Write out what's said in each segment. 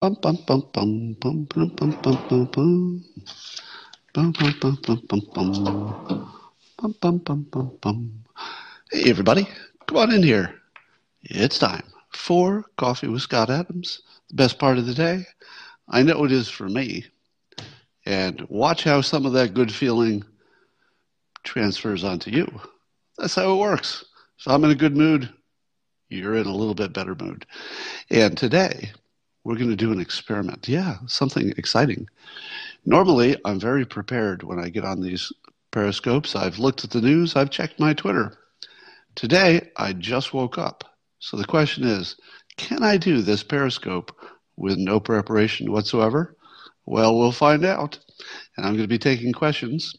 Bum bum bum bum bum bum bum bum bum bum. Bum bum bum bum bum bum. Bum bum bum bum bum. Hey everybody, come on in here. It's time for Coffee with Scott Adams. The best part of the day. I know it is for me. And watch how some of that good feeling transfers onto you. That's how it works. If I'm in a good mood, you're in a little bit better mood. And today, we're going to do an experiment. Yeah, something exciting. Normally, I'm very prepared when I get on these periscopes. I've looked at the news, I've checked my Twitter. Today, I just woke up. So the question is can I do this periscope with no preparation whatsoever? Well, we'll find out. And I'm going to be taking questions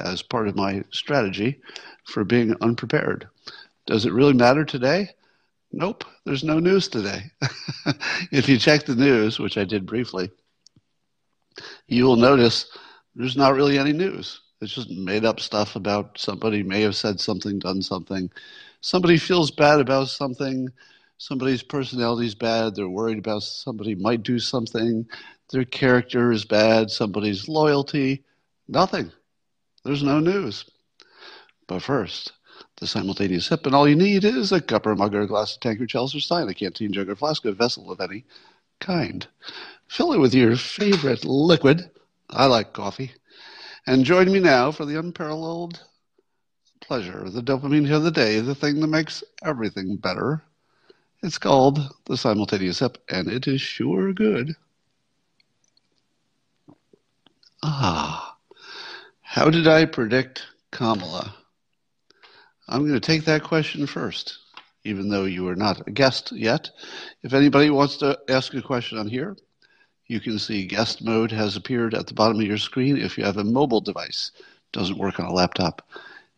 as part of my strategy for being unprepared. Does it really matter today? Nope, there's no news today. if you check the news, which I did briefly, you will notice there's not really any news. It's just made up stuff about somebody may have said something, done something. Somebody feels bad about something. Somebody's personality is bad. They're worried about somebody might do something. Their character is bad. Somebody's loyalty. Nothing. There's no news. But first, the simultaneous sip, and all you need is a cup or mug or glass, tankard, chalice, or stein, a canteen, jug, or flask, a vessel of any kind. Fill it with your favorite liquid. I like coffee. And join me now for the unparalleled pleasure, the dopamine of the day, the thing that makes everything better. It's called the simultaneous sip, and it is sure good. Ah, how did I predict Kamala? I'm going to take that question first, even though you are not a guest yet. If anybody wants to ask a question on here, you can see guest mode has appeared at the bottom of your screen if you have a mobile device. It doesn't work on a laptop.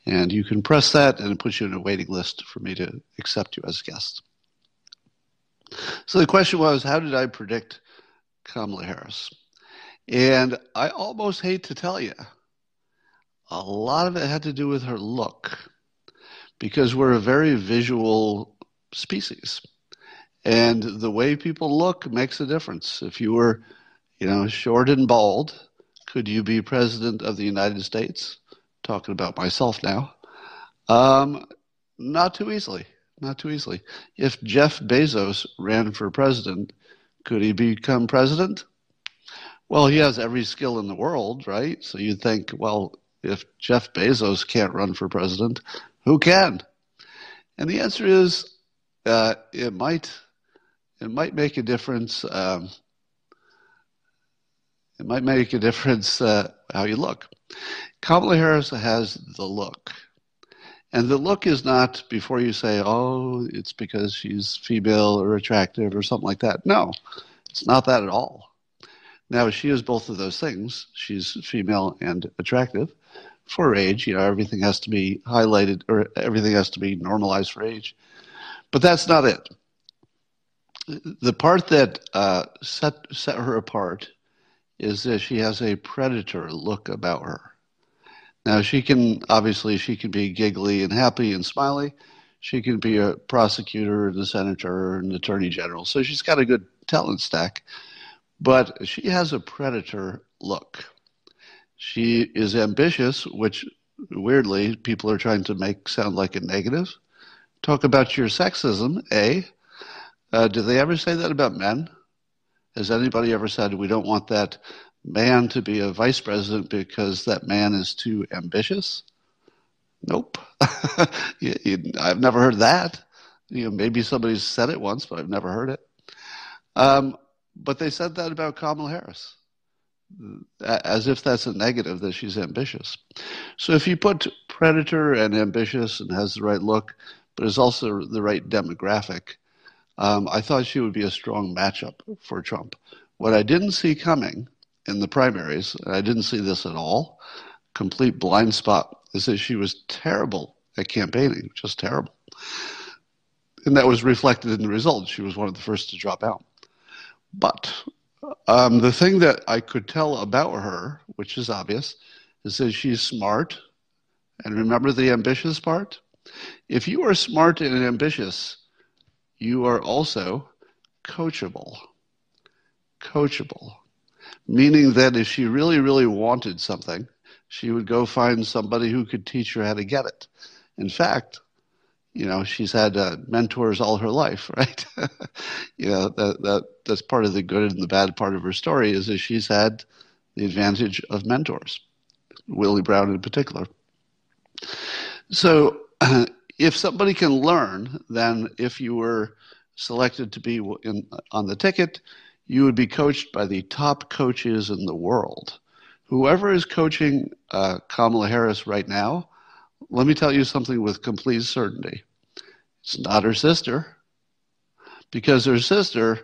And you can press that and it puts you in a waiting list for me to accept you as a guest. So the question was, how did I predict Kamala Harris? And I almost hate to tell you, a lot of it had to do with her look because we're a very visual species. And the way people look makes a difference. If you were, you know, short and bald, could you be president of the United States? Talking about myself now. Um, not too easily. Not too easily. If Jeff Bezos ran for president, could he become president? Well, he has every skill in the world, right? So you'd think, well, if Jeff Bezos can't run for president, who can? And the answer is uh, it might it might make a difference. Um, it might make a difference uh, how you look. Kamala Harris has the look. And the look is not before you say, oh, it's because she's female or attractive or something like that. No, it's not that at all. Now, she is both of those things. She's female and attractive for age. You know, everything has to be highlighted or everything has to be normalized for age. But that's not it. The part that uh, set set her apart is that she has a predator look about her. Now she can obviously she can be giggly and happy and smiley. She can be a prosecutor and a senator and an attorney general. So she's got a good talent stack. But she has a predator look. She is ambitious, which weirdly people are trying to make sound like a negative. Talk about your sexism, eh? Uh, do they ever say that about men? Has anybody ever said we don't want that man to be a vice president because that man is too ambitious? Nope. I've never heard that. You know, maybe somebody's said it once, but I've never heard it. Um, but they said that about Kamala Harris as if that's a negative that she's ambitious. So if you put predator and ambitious and has the right look, but is also the right demographic, um, I thought she would be a strong matchup for Trump. What I didn't see coming in the primaries, and I didn't see this at all, complete blind spot, is that she was terrible at campaigning, just terrible. And that was reflected in the results. She was one of the first to drop out. But um, the thing that I could tell about her, which is obvious, is that she's smart. And remember the ambitious part? If you are smart and ambitious, you are also coachable. coachable, meaning that if she really, really wanted something, she would go find somebody who could teach her how to get it. In fact, you know, she's had uh, mentors all her life, right? you know, that, that that's part of the good and the bad part of her story is that she's had the advantage of mentors, Willie Brown in particular. So, if somebody can learn, then if you were selected to be in, on the ticket, you would be coached by the top coaches in the world. Whoever is coaching uh, Kamala Harris right now, let me tell you something with complete certainty. It's not her sister, because her sister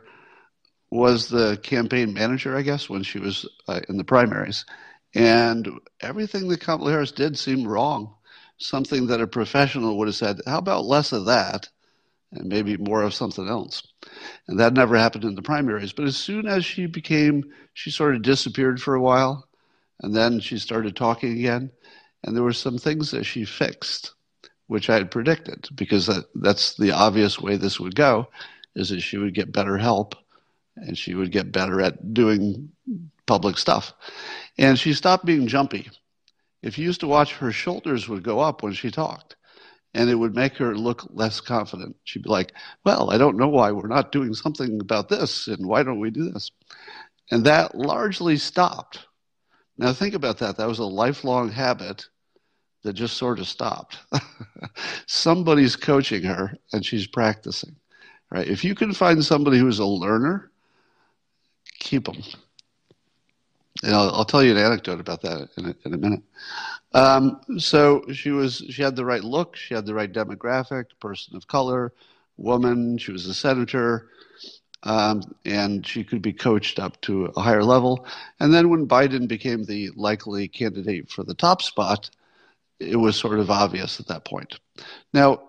was the campaign manager, I guess, when she was uh, in the primaries. And everything that Kamala Harris did seemed wrong. Something that a professional would have said, how about less of that and maybe more of something else? And that never happened in the primaries. But as soon as she became, she sort of disappeared for a while. And then she started talking again. And there were some things that she fixed, which I had predicted, because that, that's the obvious way this would go, is that she would get better help and she would get better at doing public stuff. And she stopped being jumpy. If you used to watch, her shoulders would go up when she talked, and it would make her look less confident. She'd be like, Well, I don't know why we're not doing something about this, and why don't we do this? And that largely stopped. Now, think about that. That was a lifelong habit that just sort of stopped. Somebody's coaching her, and she's practicing. Right? If you can find somebody who's a learner, keep them. And I'll, I'll, tell you an anecdote about that in a, in a minute. Um, so she was she had the right look, she had the right demographic, person of color, woman. She was a senator, um, and she could be coached up to a higher level. And then when Biden became the likely candidate for the top spot, it was sort of obvious at that point. Now,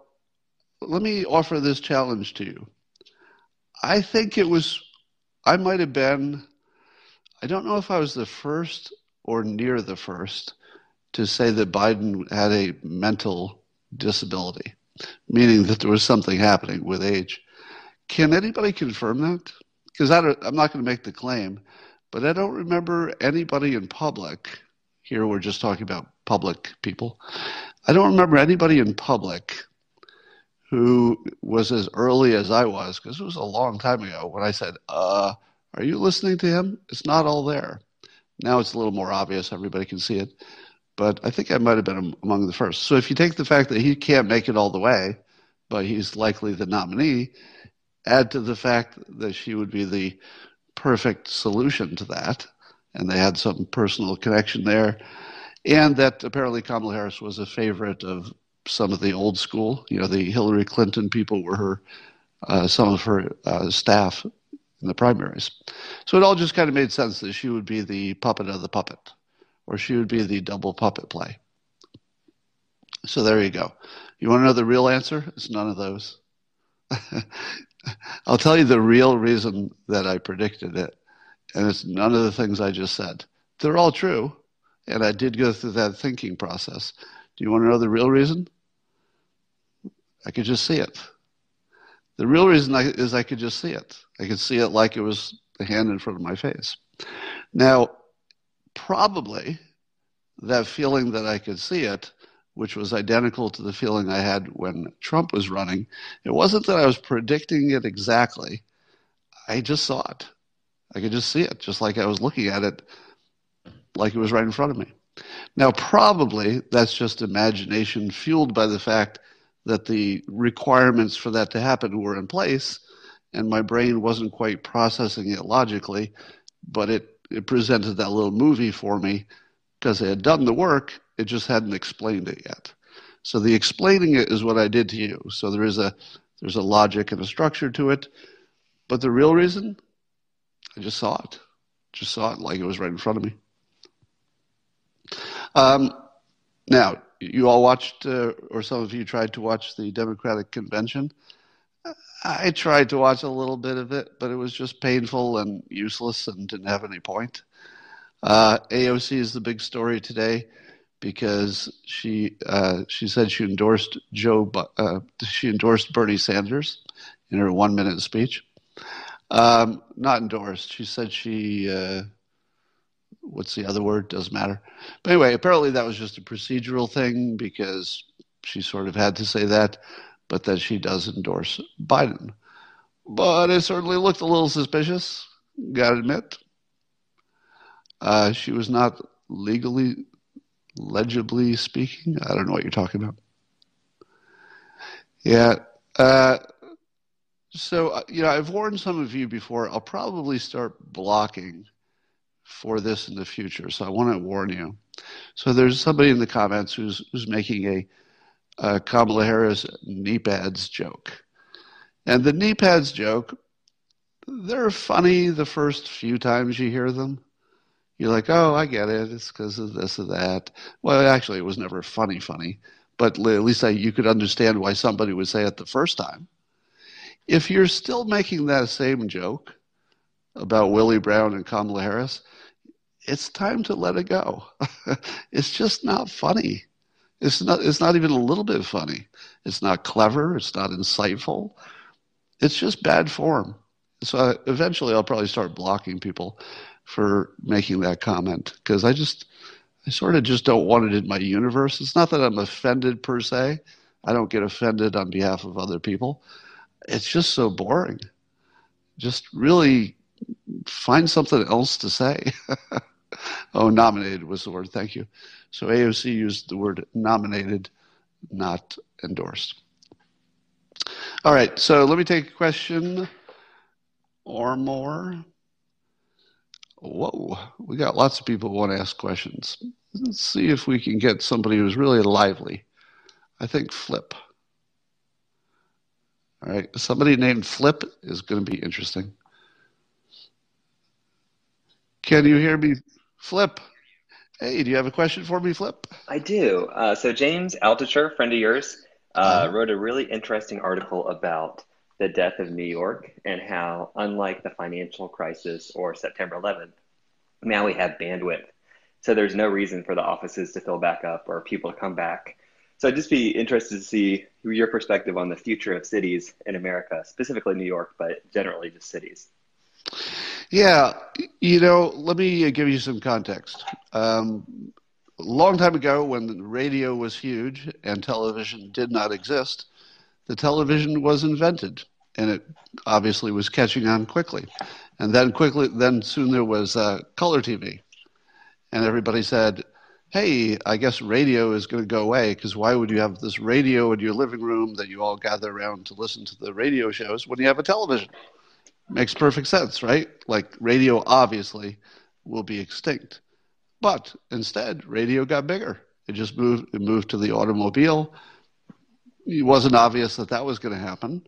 let me offer this challenge to you. I think it was I might have been, I don't know if I was the first or near the first to say that Biden had a mental disability, meaning that there was something happening with age. Can anybody confirm that? Because I'm not going to make the claim, but I don't remember anybody in public. Here we're just talking about public people. I don't remember anybody in public who was as early as I was, because it was a long time ago when I said, uh, Are you listening to him? It's not all there. Now it's a little more obvious, everybody can see it. But I think I might have been among the first. So if you take the fact that he can't make it all the way, but he's likely the nominee, add to the fact that she would be the perfect solution to that, and they had some personal connection there, and that apparently Kamala Harris was a favorite of some of the old school. You know, the Hillary Clinton people were her, uh, some of her uh, staff in the primaries. So it all just kind of made sense that she would be the puppet of the puppet, or she would be the double puppet play. So there you go. You want to know the real answer? It's none of those. I'll tell you the real reason that I predicted it, and it's none of the things I just said. They're all true, and I did go through that thinking process. Do you want to know the real reason? I could just see it. The real reason I, is I could just see it. I could see it like it was the hand in front of my face. Now, probably that feeling that I could see it, which was identical to the feeling I had when Trump was running, it wasn't that I was predicting it exactly. I just saw it. I could just see it, just like I was looking at it, like it was right in front of me. Now, probably that's just imagination fueled by the fact that the requirements for that to happen were in place, and my brain wasn't quite processing it logically, but it, it presented that little movie for me because they had done the work, it just hadn't explained it yet. So the explaining it is what I did to you. So there is a there's a logic and a structure to it, but the real reason, I just saw it, just saw it like it was right in front of me. Um, now, you all watched, uh, or some of you tried to watch the Democratic convention. I tried to watch a little bit of it, but it was just painful and useless and didn't have any point. Uh, AOC is the big story today because she uh, she said she endorsed Joe uh, she endorsed Bernie Sanders in her one minute speech. Um, not endorsed. She said she. Uh, what's the other word? Doesn't matter. But anyway, apparently that was just a procedural thing because she sort of had to say that, but that she does endorse Biden. But it certainly looked a little suspicious, gotta admit. Uh, she was not legally, legibly speaking. I don't know what you're talking about. Yeah. Uh, so, uh, you know, I've warned some of you before, I'll probably start blocking for this in the future. So I want to warn you. So there's somebody in the comments who's, who's making a, a Kamala Harris knee pads joke. And the knee pads joke, they're funny the first few times you hear them. You're like, oh, I get it. It's because of this or that. Well, actually, it was never funny, funny. But at least I, you could understand why somebody would say it the first time. If you're still making that same joke about Willie Brown and Kamala Harris, it's time to let it go. it's just not funny. It's not. It's not even a little bit funny. It's not clever. It's not insightful. It's just bad form. So I, eventually, I'll probably start blocking people for making that comment because I just, I sort of just don't want it in my universe. It's not that I'm offended per se. I don't get offended on behalf of other people. It's just so boring. Just really find something else to say. oh, nominated was the word. Thank you. So AOC used the word nominated, not endorsed. All right, so let me take a question or more. Whoa, we got lots of people who want to ask questions. Let's see if we can get somebody who's really lively. I think Flip. All right, somebody named Flip is going to be interesting. Can you hear me, Flip? Hey, do you have a question for me, Flip? I do. Uh, so James Altucher, friend of yours, uh, uh, wrote a really interesting article about the death of New York and how, unlike the financial crisis or September 11th, now we have bandwidth. So there's no reason for the offices to fill back up or people to come back. So I'd just be interested to see your perspective on the future of cities in America, specifically New York, but generally just cities. Yeah, you know, let me give you some context. Um, a long time ago, when radio was huge and television did not exist, the television was invented, and it obviously was catching on quickly. And then quickly, then soon there was uh, color TV, and everybody said, "Hey, I guess radio is going to go away because why would you have this radio in your living room that you all gather around to listen to the radio shows when you have a television?" Makes perfect sense, right? Like radio, obviously, will be extinct. But instead, radio got bigger. It just moved. It moved to the automobile. It wasn't obvious that that was going to happen,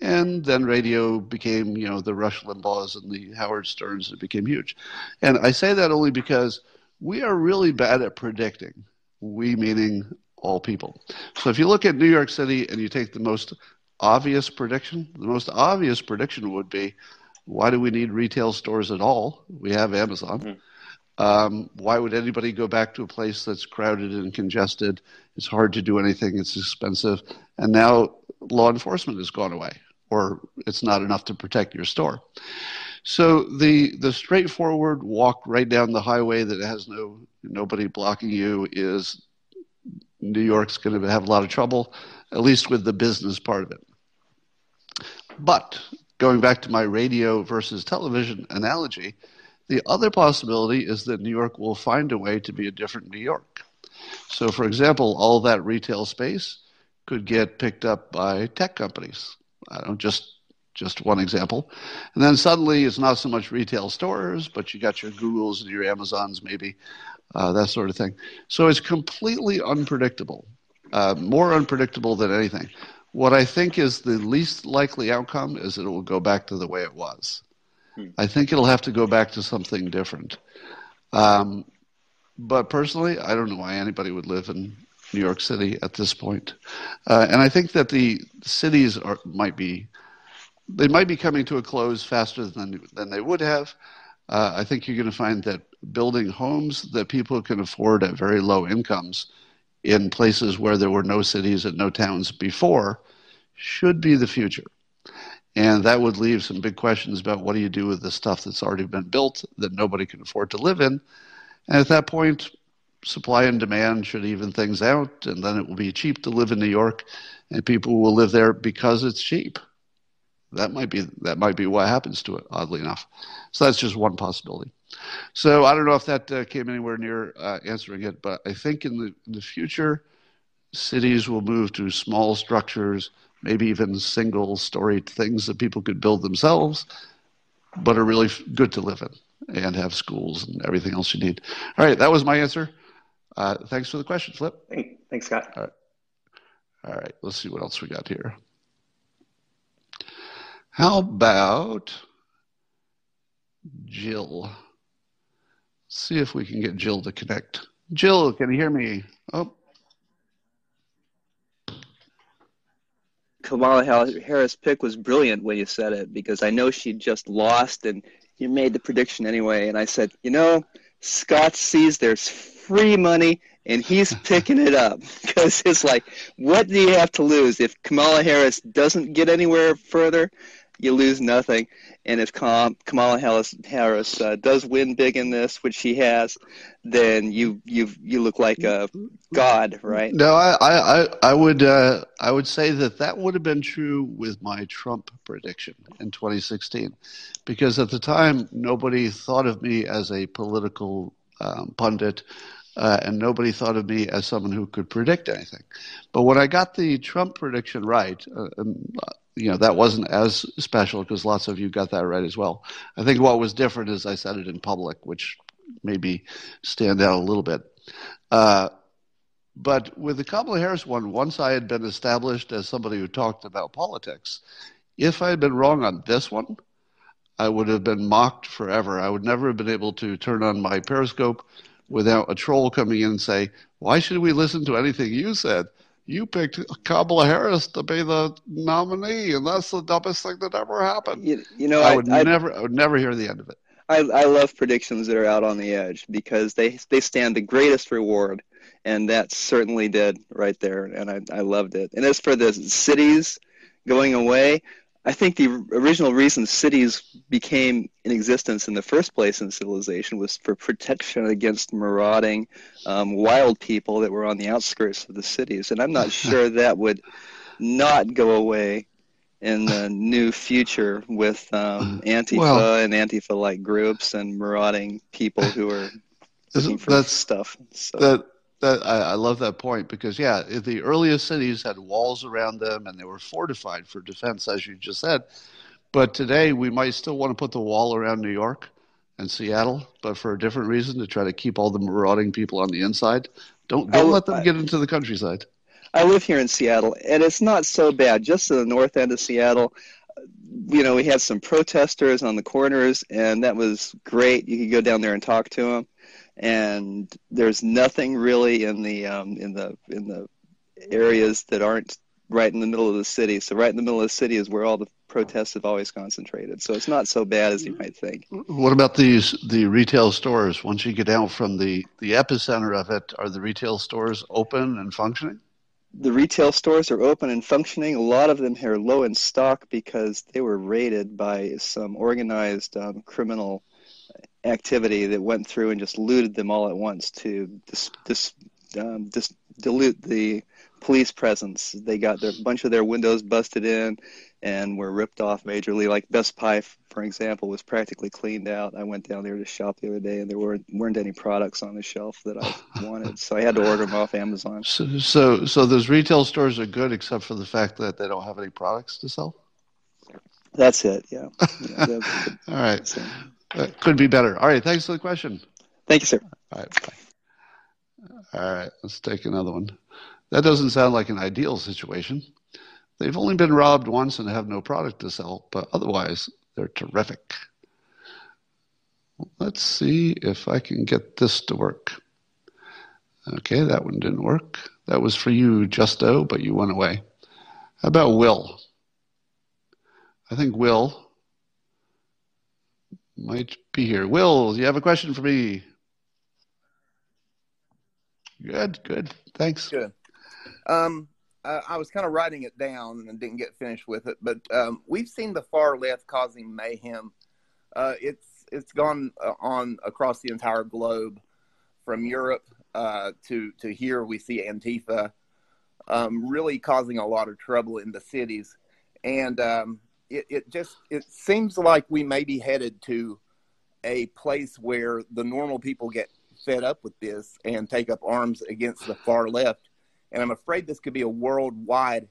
and then radio became, you know, the Rush Limbaughs and the Howard Sterns. It became huge, and I say that only because we are really bad at predicting. We meaning all people. So if you look at New York City and you take the most obvious prediction, the most obvious prediction would be, why do we need retail stores at all? We have Amazon. Mm-hmm. Um, why would anybody go back to a place that's crowded and congested? It's hard to do anything. It's expensive. And now law enforcement has gone away, or it's not enough to protect your store. So the the straightforward walk right down the highway that has no nobody blocking you is New York's going to have a lot of trouble, at least with the business part of it. But going back to my radio versus television analogy, the other possibility is that New York will find a way to be a different New York. So, for example, all that retail space could get picked up by tech companies. I don't just just one example. And then suddenly it's not so much retail stores, but you got your Googles and your Amazons, maybe, uh, that sort of thing. So it's completely unpredictable, uh, more unpredictable than anything. What I think is the least likely outcome is that it will go back to the way it was. I think it'll have to go back to something different. Um, but personally, I don't know why anybody would live in New York City at this point. Uh, and I think that the cities are, might be they might be coming to a close faster than than they would have. Uh, I think you're going to find that building homes that people can afford at very low incomes in places where there were no cities and no towns before should be the future. And that would leave some big questions about what do you do with the stuff that's already been built that nobody can afford to live in. And at that point, supply and demand should even things out, and then it will be cheap to live in New York, and people will live there because it's cheap. That might be that might be what happens to it. Oddly enough, so that's just one possibility. So I don't know if that uh, came anywhere near uh, answering it, but I think in the in the future, cities will move to small structures, maybe even single story things that people could build themselves, but are really good to live in and have schools and everything else you need. All right, that was my answer. Uh, thanks for the question, Flip. Thanks, Scott. All right. All right, let's see what else we got here. How about Jill? see if we can get Jill to connect. Jill, can you hear me? Oh. Kamala Harris pick was brilliant when you said it because I know she just lost and you made the prediction anyway. And I said, you know, Scott sees there's free money and he's picking it up because it's like, what do you have to lose if Kamala Harris doesn't get anywhere further? You lose nothing. And if Kamala Harris, Harris uh, does win big in this, which she has, then you you you look like a god, right? No, I I I would uh, I would say that that would have been true with my Trump prediction in 2016, because at the time nobody thought of me as a political um, pundit. Uh, and nobody thought of me as someone who could predict anything. But when I got the Trump prediction right, uh, you know that wasn't as special because lots of you got that right as well. I think what was different is I said it in public, which maybe stand out a little bit. Uh, but with the Kamala Harris one, once I had been established as somebody who talked about politics, if I had been wrong on this one, I would have been mocked forever. I would never have been able to turn on my Periscope without a troll coming in and say, "Why should we listen to anything you said?" You picked Kamala Harris to be the nominee, and that's the dumbest thing that ever happened. You, you know, I, I would I, never, I would never hear the end of it. I, I love predictions that are out on the edge because they they stand the greatest reward, and that certainly did right there, and I I loved it. And as for the cities going away, I think the original reason cities became in existence in the first place in civilization was for protection against marauding um, wild people that were on the outskirts of the cities. And I'm not sure that would not go away in the new future with um, Antifa well, and Antifa-like groups and marauding people who are looking for that's, stuff. So. That that I, I, love that point because yeah, the earliest cities had walls around them and they were fortified for defense, as you just said. But today we might still want to put the wall around New York and Seattle, but for a different reason to try to keep all the marauding people on the inside. Don't don't I, let them get into the countryside. I live here in Seattle, and it's not so bad. Just to the north end of Seattle, uh, you know, we had some protesters on the corners, and that was great. You could go down there and talk to them and there's nothing really in the um, in the in the areas that aren't right in the middle of the city. So right in the middle of the city is where all the protests have always concentrated. So it's not so bad as you might think. What about these the retail stores? Once you get out from the the epicenter of it, are the retail stores open and functioning? The retail stores are open and functioning. A lot of them are low in stock because they were raided by some organized um, criminal activity that went through and just looted them all at once to dis, dis, um, dis, dilute the police presence. They got their, a bunch of their windows busted in and were ripped off majorly. Like Best Buy, for example, was practically cleaned out. I went down there to shop the other day, and there weren't weren't any products on the shelf that I wanted, so I had to order them off Amazon. So, so, so those retail stores are good, except for the fact that they don't have any products to sell. That's it. Yeah. yeah All right. So, that could be better. All right. Thanks for the question. Thank you, sir. All right. Bye. All right. Let's take another one. That doesn't sound like an ideal situation. They've only been robbed once and have no product to sell, but otherwise, they're terrific. Let's see if I can get this to work. Okay, that one didn't work. That was for you, Justo, but you went away. How about Will? I think Will might be here. Will, you have a question for me? Good, good. Thanks. Good. Um, uh, I was kind of writing it down and didn't get finished with it, but um, we've seen the far left causing mayhem. Uh, it's it's gone uh, on across the entire globe, from Europe uh, to to here. We see Antifa um, really causing a lot of trouble in the cities, and um, it, it just it seems like we may be headed to a place where the normal people get fed up with this and take up arms against the far left and I'm afraid this could be a worldwide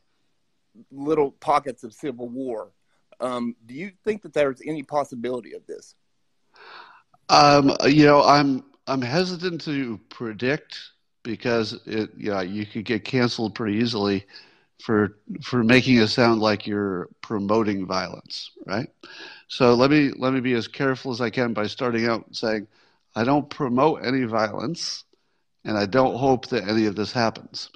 little pockets of civil war. Um, do you think that there's any possibility of this? Um, you know, I'm I'm hesitant to predict because it, you know, you could get canceled pretty easily for for making it sound like you're promoting violence, right? So let me let me be as careful as I can by starting out saying I don't promote any violence, and I don't hope that any of this happens.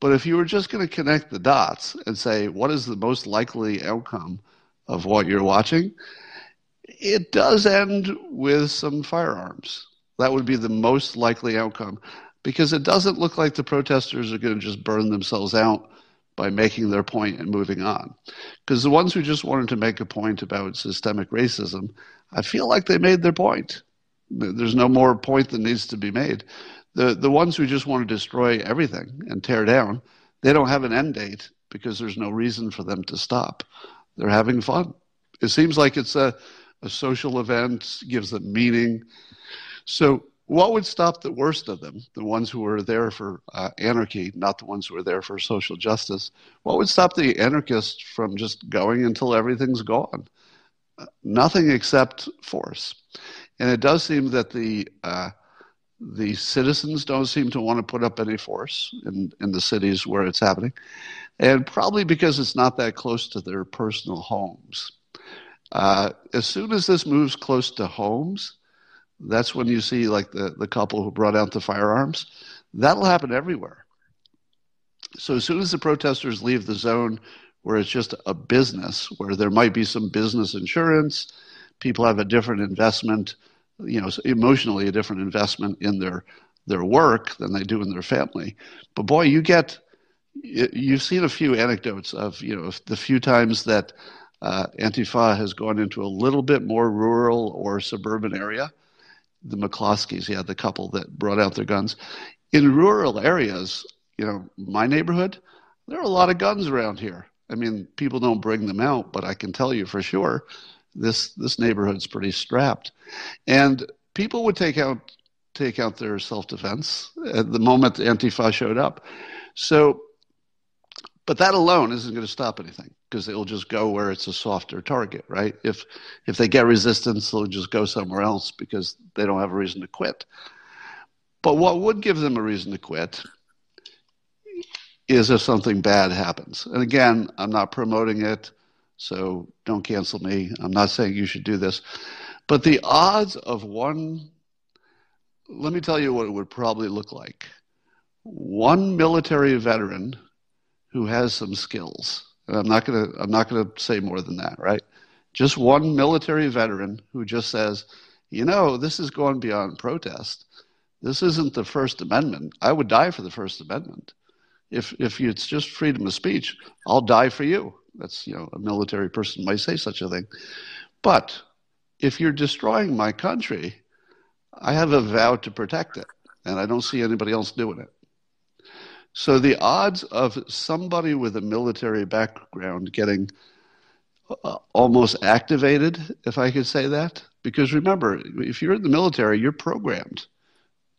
But if you were just going to connect the dots and say, what is the most likely outcome of what you're watching? It does end with some firearms. That would be the most likely outcome because it doesn't look like the protesters are going to just burn themselves out by making their point and moving on. Because the ones who just wanted to make a point about systemic racism, I feel like they made their point. There's no more point that needs to be made. The the ones who just want to destroy everything and tear down, they don't have an end date because there's no reason for them to stop. They're having fun. It seems like it's a, a social event, gives them meaning. So what would stop the worst of them, the ones who are there for uh, anarchy, not the ones who are there for social justice? What would stop the anarchists from just going until everything's gone? Uh, nothing except force. And it does seem that the uh, the citizens don't seem to want to put up any force in, in the cities where it's happening, and probably because it's not that close to their personal homes. Uh, as soon as this moves close to homes, that's when you see like the, the couple who brought out the firearms. That'll happen everywhere. So as soon as the protesters leave the zone where it's just a business, where there might be some business insurance, people have a different investment you know, emotionally a different investment in their their work than they do in their family. But boy, you get you've seen a few anecdotes of you know the few times that uh, Antifa has gone into a little bit more rural or suburban area. The McCloskeys, yeah, the couple that brought out their guns in rural areas. You know, my neighborhood, there are a lot of guns around here. I mean, people don't bring them out, but I can tell you for sure this this neighborhood's pretty strapped, and people would take out take out their self defense at the moment Antifa showed up. So, but that alone isn't going to stop anything because will just go where it's a softer target, right? If if they get resistance, they'll just go somewhere else because they don't have a reason to quit. But what would give them a reason to quit is if something bad happens. And again, I'm not promoting it. So don't cancel me. I'm not saying you should do this. But the odds of one, let me tell you what it would probably look like. One military veteran who has some skills. And I'm not going to I'm not going to say more than that, right? Just one military veteran who just says, "You know, this is going beyond protest. This isn't the First Amendment. I would die for the First Amendment. If if it's just freedom of speech, I'll die for you." That's, you know, a military person might say such a thing. But if you're destroying my country, I have a vow to protect it, and I don't see anybody else doing it. So the odds of somebody with a military background getting uh, almost activated, if I could say that, because remember, if you're in the military, you're programmed.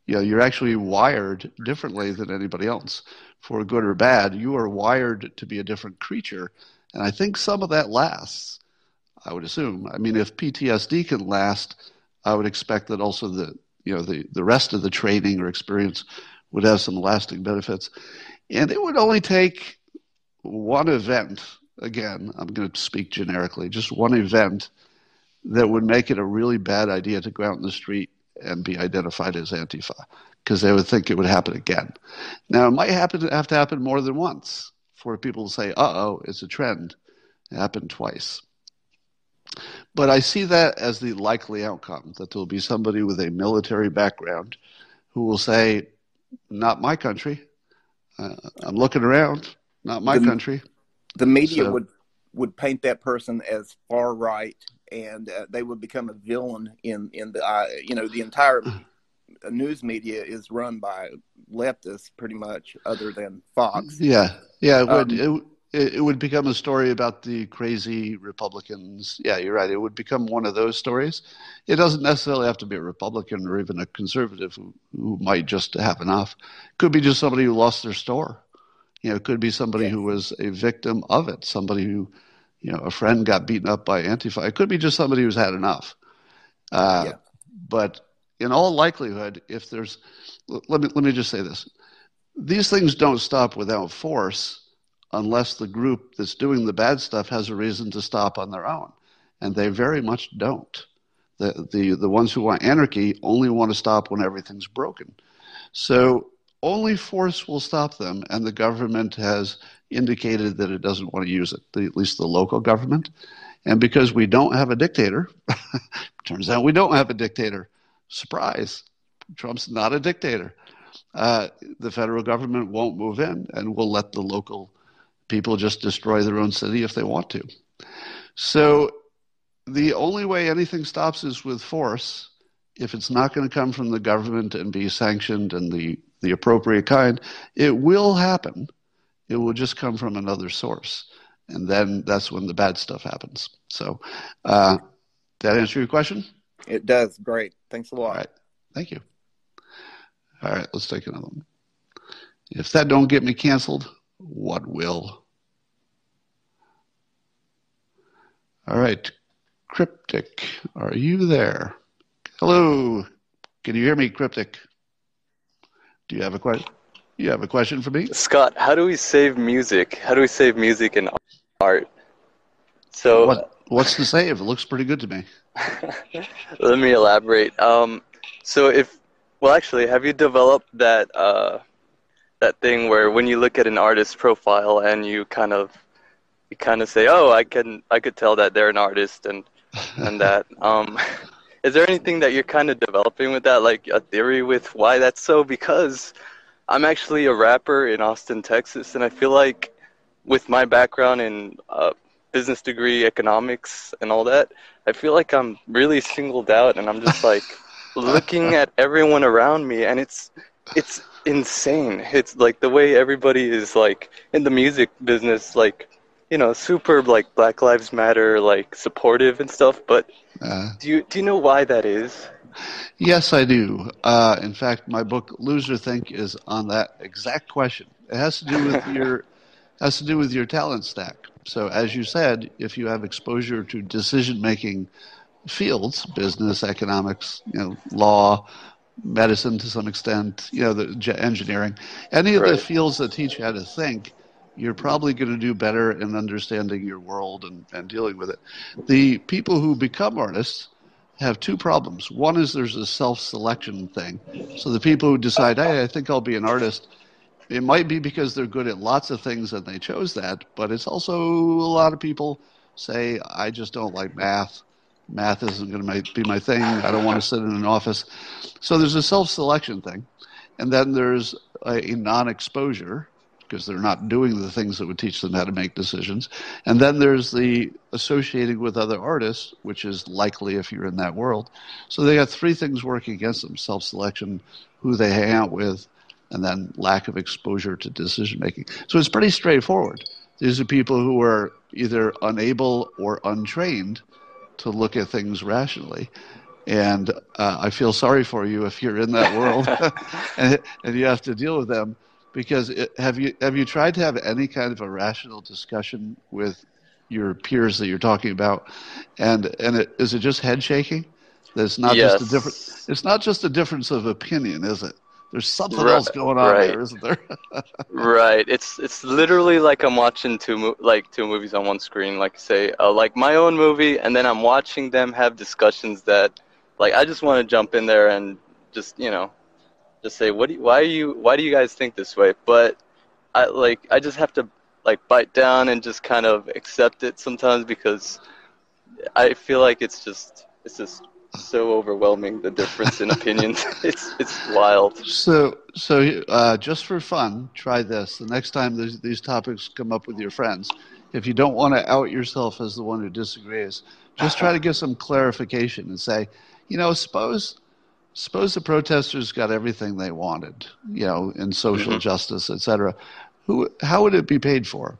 You know, you're actually wired differently than anybody else. For good or bad, you are wired to be a different creature and I think some of that lasts, I would assume. I mean, if PTSD can last, I would expect that also the, you know, the, the rest of the training or experience would have some lasting benefits. And it would only take one event, again, I'm going to speak generically, just one event that would make it a really bad idea to go out in the street and be identified as Antifa because they would think it would happen again. Now, it might happen have to happen more than once for people to say, uh oh, it's a trend. It happened twice. But I see that as the likely outcome that there'll be somebody with a military background who will say, not my country. Uh, I'm looking around. not my The- country. the media So- would would paint that person as far right, and uh, they would become a villain in in the uh, you know the entire uh, news media is run by leftists pretty much, other than Fox. Yeah, yeah, it would. Um, it, it would become a story about the crazy Republicans. Yeah, you're right. It would become one of those stories. It doesn't necessarily have to be a Republican or even a conservative who, who might just have enough. Could be just somebody who lost their store. You know, it could be somebody Yes. who was a victim of it. Somebody who, you know, a friend got beaten up by Antifa. It could be just somebody who's had enough. Uh, Yeah. But in all likelihood, if there's, l- let me let me just say this: these things don't stop without force unless the group that's doing the bad stuff has a reason to stop on their own. And they very much don't. The, the, the ones who want anarchy only want to stop when everything's broken. So only force will stop them, and the government has indicated that it doesn't want to use it, the, at least the local government. And because we don't have a dictator, turns out we don't have a dictator. Surprise, Trump's not a dictator. Uh, the federal government won't move in, and will let the local people just destroy their own city if they want to. So the only way anything stops is with force. If it's not going to come from the government and be sanctioned and the, the appropriate kind, it will happen. It will just come from another source. And then that's when the bad stuff happens. So, uh, that answer your question? It does. Great. Thanks a lot. All right. Thank you. All right, let's take another one. If that don't get me canceled, what will? All right, Cryptic, are you there? Hello. Can you hear me, Cryptic? Do you have a question? You have a question for me? Scott, how do we save music? How do we save music and art? So What What's the save? It looks pretty good to me. let me elaborate. Um, so if well, actually, have you developed that uh, that thing where when you look at an artist's profile and you kind of you kind of say, "Oh, I can I could tell that they're an artist," and and that um, is there anything that you're kind of developing with that, like a theory with why that's so? Because I'm actually a rapper in Austin, Texas, and I feel like with my background in uh, business degree, economics, and all that, I feel like I'm really singled out, and I'm just like looking at everyone around me, and it's it's insane. It's like the way everybody is like in the music business, like you know, super like Black Lives Matter, like supportive and stuff. But Uh, do you do you know why that is? Yes, I do. Uh, in fact, my book "Loserthink" is on that exact question. It has to do with your has to do with your talent stack. So, as you said, if you have exposure to decision-making fields, business, economics, you know, law, medicine to some extent, you know, the engineering, any of the fields that teach you how to think, you're probably going to do better in understanding your world and, and dealing with it. The people who become artists have two problems. One is there's a self selection thing. So the people who decide, hey, I think I'll be an artist, it might be because they're good at lots of things and they chose that, but it's also a lot of people say, I just don't like math. Math isn't going to be my thing. I don't want to sit in an office. So there's a self selection thing. And then there's a, a non exposure because they're not doing the things that would teach them how to make decisions. And then there's the associating with other artists, which is likely if you're in that world. So they got three things working against them self selection, who they hang out with, and then lack of exposure to decision making. So it's pretty straightforward. These are people who are either unable or untrained to look at things rationally. And uh, I feel sorry for you if you're in that world and, and you have to deal with them because it, have you have you tried to have any kind of a rational discussion with your peers that you're talking about and and it, is it just head shaking that's not just a Yes. different it's not just a difference of opinion is it there's something Right, else going on right. there isn't there Right. It's it's literally like I'm watching two mo- like two movies on one screen. Like say, uh, like my own movie, and then I'm watching them have discussions that, like, I just want to jump in there and just you know, just say, what do you, why are you why do you guys think this way? But I like I just have to like bite down and just kind of accept it sometimes because I feel like it's just it's just so overwhelming the difference in opinions. it's it's wild. So so uh, just for fun, try this. The next time these, these topics come up with your friends, if you don't want to out yourself as the one who disagrees, just try to get some clarification and say, you know, suppose suppose the protesters got everything they wanted, you know, in social mm-hmm. justice, et cetera. Who, how would it be paid for?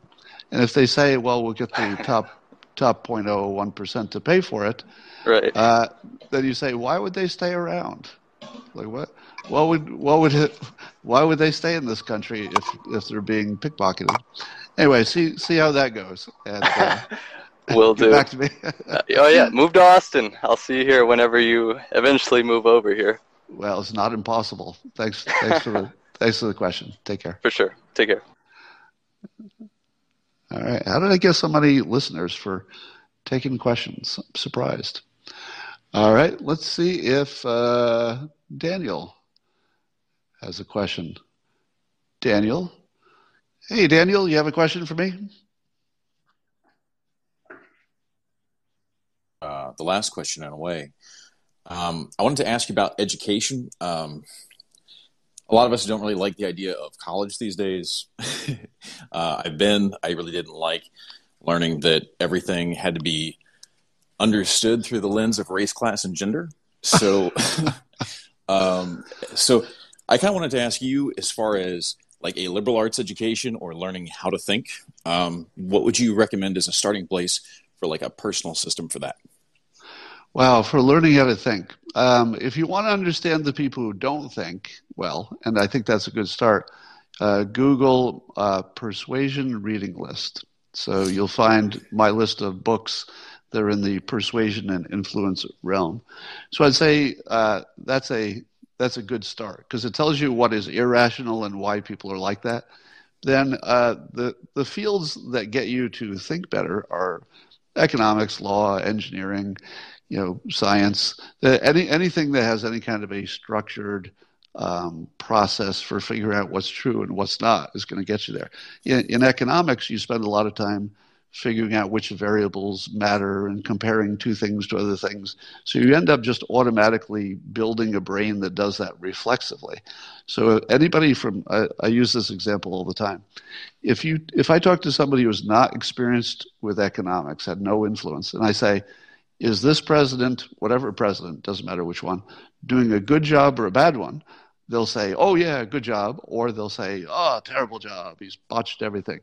And if they say, well, we'll get the top top 0.01 percent to pay for it, right? Uh, then you say, why would they stay around? Like what? What would what would it, why would they stay in this country if if they're being pickpocketed? Anyway, see see how that goes. And, uh, Will do. Back to me. uh, oh yeah, move to Austin. I'll see you here whenever you eventually move over here. Well, it's not impossible. Thanks. Thanks for the thanks for the question. Take care. For sure. Take care. All right. How did I get so many listeners for taking questions? I'm surprised. All right. Let's see if uh, Daniel has a question. Daniel. Hey, Daniel, you have a question for me? Uh, the last question in a way. Um, I wanted to ask you about education. Um, a lot of us don't really like the idea of college these days. uh, I've been, I really didn't like learning that everything had to be understood through the lens of race, class, and gender. So, um, so I kind of wanted to ask you, as far as like a liberal arts education or learning how to think, um, what would you recommend as a starting place for like a personal system for that? Wow, for learning how to think. Um, if you want to understand the people who don't think well, and I think that's a good start, uh, Google uh, persuasion reading list. So you'll find my list of books that are in the persuasion and influence realm. So I'd say uh, that's a that's a good start because it tells you what is irrational and why people are like that. Then uh, the the fields that get you to think better are economics, law, engineering, you know, science, any anything that has any kind of a structured um, process for figuring out what's true and what's not is going to get you there. In, in, economics, you spend a lot of time figuring out which variables matter and comparing two things to other things. So you end up just automatically building a brain that does that reflexively. So anybody from I, I use this example all the time. If you if I talk to somebody who's not experienced with economics, had no influence, and I say, is this president, whatever president, doesn't matter which one, doing a good job or a bad one? They'll say, oh, yeah, good job. Or they'll say, oh, terrible job. He's botched everything.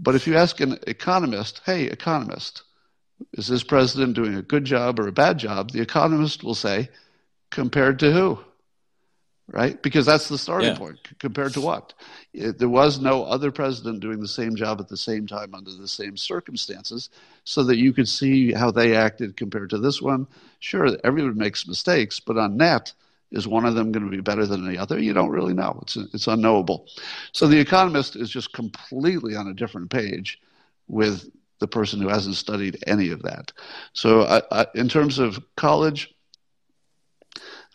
But if you ask an economist, hey, economist, is this president doing a good job or a bad job? The economist will say, compared to who? Right? Because that's the starting yeah. point. Compared to what? It, there was no other president doing the same job at the same time under the same circumstances, so that you could see how they acted compared to this one. Sure, everyone makes mistakes, but on net, is one of them going to be better than the other? You don't really know. It's it's unknowable. So the economist is just completely on a different page with the person who hasn't studied any of that. So I, I, in terms of college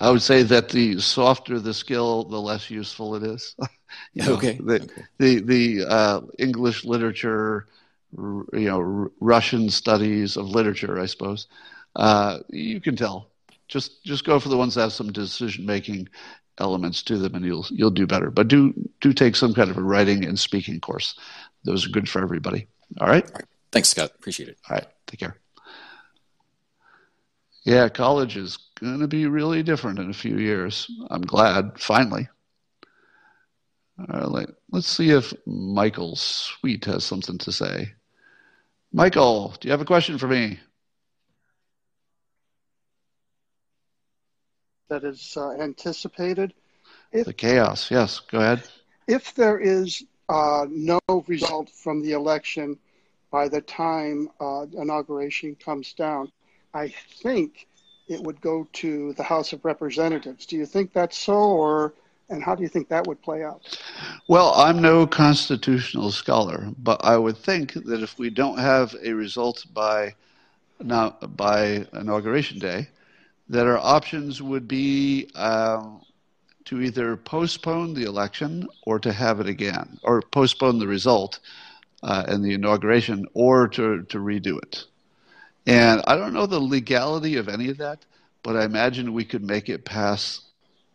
I would say that the softer the skill, the less useful it is. you know, okay. The okay. the, the uh, English literature, you know, r- Russian studies of literature, I suppose. Uh, you can tell. Just just go for the ones that have some decision making elements to them, and you'll you'll do better. But do do take some kind of a writing and speaking course. Those are good for everybody. All right. All right. Thanks, Scott. Appreciate it. All right. Take care. Yeah, college is going to be really different in a few years. I'm glad, finally. All right, let's see if Michael Sweet has something to say. Michael, do you have a question for me? That is uh, anticipated. If, the chaos, yes, go ahead. If there is uh, no result from the election by the time uh, inauguration comes down, I think it would go to the House of Representatives. Do you think that's so, or and how do you think that would play out? Well, I'm no constitutional scholar, but I would think that if we don't have a result by now by inauguration day, that our options would be uh, to either postpone the election or to have it again, or postpone the result uh, and the inauguration, or to to redo it. And I don't know the legality of any of that, but I imagine we could make it pass.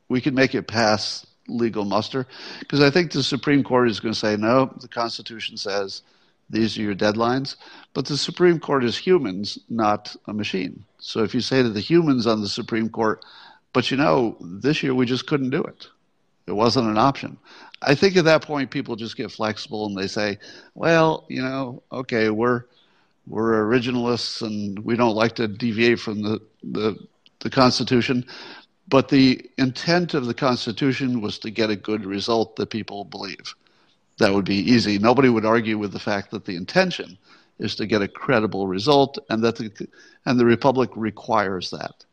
We could make it pass legal muster because I think the Supreme Court is going to say no. The Constitution says these are your deadlines, but the Supreme Court is humans, not a machine. So if you say to the humans on the Supreme Court, but you know, this year we just couldn't do it. It wasn't an option. I think at that point people just get flexible and they say, well, you know, okay, we're we're originalists and we don't like to deviate from the, the, the Constitution. But the intent of the Constitution was to get a good result that people believe. That would be easy. Nobody would argue with the fact that the intention is to get a credible result and that the, and the Republic requires that.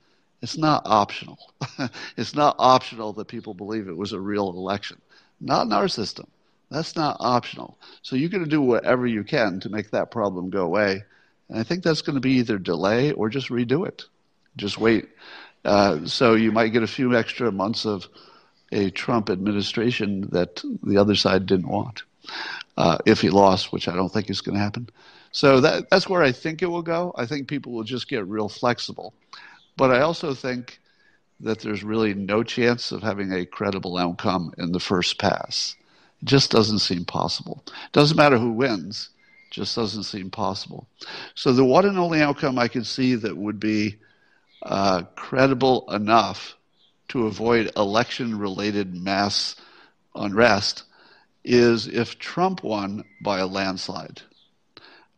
It's not optional. it's not optional that people believe it was a real election. Not in our system. That's not optional. So you're going to do whatever you can to make that problem go away. And I think that's going to be either delay or just redo it. Just wait. Uh, so you might get a few extra months of a Trump administration that the other side didn't want uh, if he lost, which I don't think is going to happen. So that, that's where I think it will go. I think people will just get real flexible. But I also think that there's really no chance of having a credible outcome in the first pass. It just doesn't seem possible. Doesn't matter who wins, just doesn't seem possible. So the one and only outcome I can see that would be uh, credible enough to avoid election-related mass unrest is if Trump won by a landslide.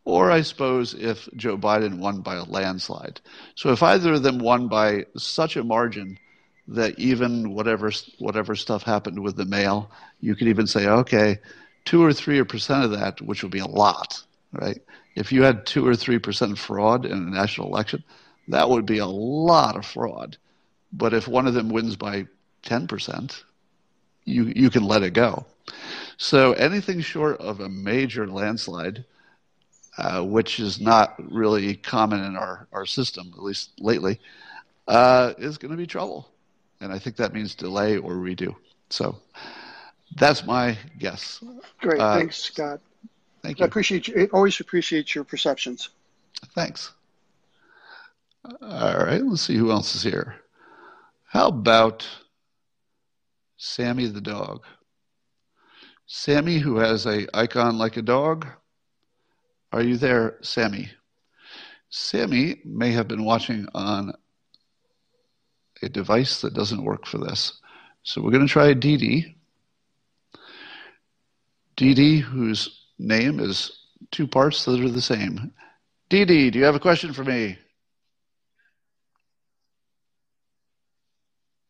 Or I suppose if Joe Biden won by a landslide. So if either of them won by such a margin that even whatever whatever stuff happened with the mail, you could even say, okay, two or three percent of that, which would be a lot, right? If you had two or three percent fraud in a national election, that would be a lot of fraud. But if one of them wins by ten percent, you you can let it go. So anything short of a major landslide, uh, which is not really common in our, our system, at least lately, uh, is going to be trouble. And I think that means delay or redo. So that's my guess. Great. Uh, Thanks, Scott. Thank you. I appreciate you. always appreciate your perceptions. Thanks. All right. Let's see who else is here. How about Sammy the dog? Sammy, who has a icon like a dog. Are you there, Sammy? Sammy may have been watching on a device that doesn't work for this. So we're going to try DD, Dee, whose name is two parts that are the same. Dee, do you have a question for me?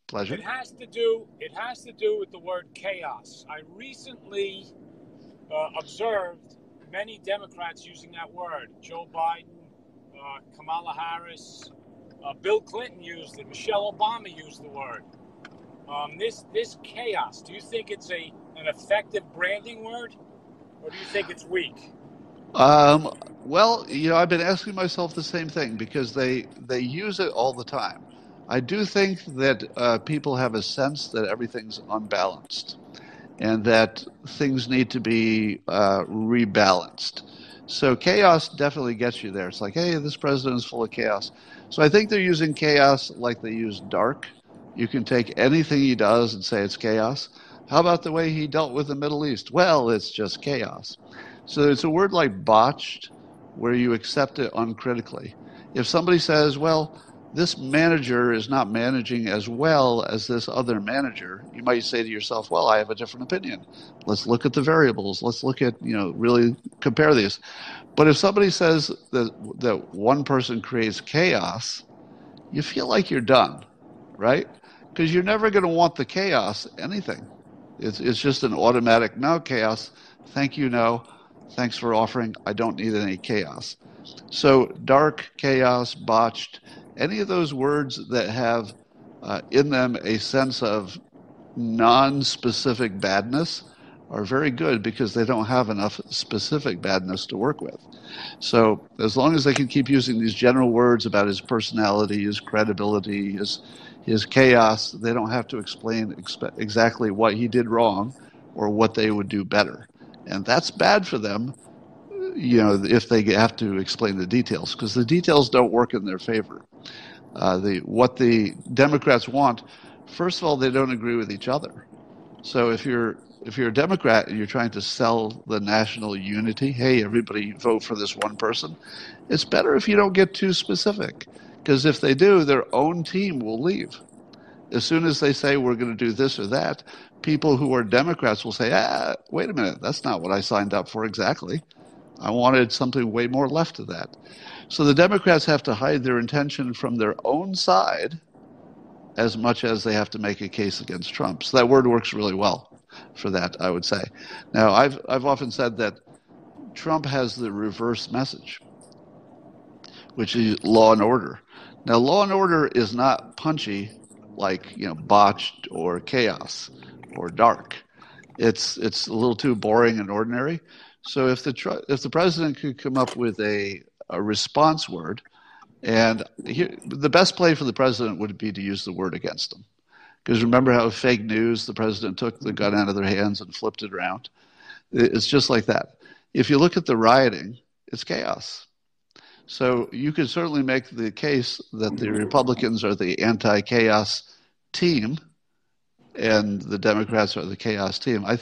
Pleasure. It has to do. It has to do with the word chaos. I recently uh, observed many Democrats using that word. Joe Biden, uh, Kamala Harris, uh, Bill Clinton used it. Michelle Obama used the word. Um, this this chaos. Do you think it's a an effective branding word, or do you think it's weak? Um, well, you know, I've been asking myself the same thing because they they use it all the time. I do think that uh, people have a sense that everything's unbalanced, and that things need to be uh, rebalanced. So chaos definitely gets you there. It's like, hey, this president is full of chaos. So I think they're using chaos like they use dark. You can take anything he does and say it's chaos. How about the way he dealt with the Middle East? Well, it's just chaos. So it's a word like botched where you accept it uncritically. If somebody says, well, this manager is not managing as well as this other manager, you might say to yourself, well, I have a different opinion. Let's look at the variables. Let's look at, you know, really compare these. But if somebody says that, that one person creates chaos, you feel like you're done, right? Because you're never going to want the chaos anything. It's, it's just an automatic no chaos. Thank you, no. Thanks for offering. I don't need any chaos. So, dark, chaos, botched, any of those words that have uh, in them a sense of non specific badness are very good because they don't have enough specific badness to work with. So as long as they can keep using these general words about his personality, his credibility, his his chaos, they don't have to explain expe- exactly what he did wrong or what they would do better. And that's bad for them, you know, if they have to explain the details because the details don't work in their favor. uh, the what the Democrats want. First of all, they don't agree with each other. So if you're if you're a Democrat and you're trying to sell the national unity, hey, everybody vote for this one person, it's better if you don't get too specific. Because if they do, their own team will leave. As soon as they say we're going to do this or that, people who are Democrats will say, ah, wait a minute, that's not what I signed up for exactly. I wanted something way more left of that. So the Democrats have to hide their intention from their own side as much as they have to make a case against Trump. So that word works really well for that, I would say. Now, I've, I've often said that Trump has the reverse message, which is law and order. Now, law and order is not punchy like you know botched or chaos or dark. It's it's a little too boring and ordinary. So if the if the president could come up with a a response word, and here, the best play for the president would be to use the word against them. Because remember how fake news the president took the gun out of their hands and flipped it around? It's just like that. If you look at the rioting, it's chaos. So you could certainly make the case that the Republicans are the anti chaos team and the Democrats are the chaos team. I,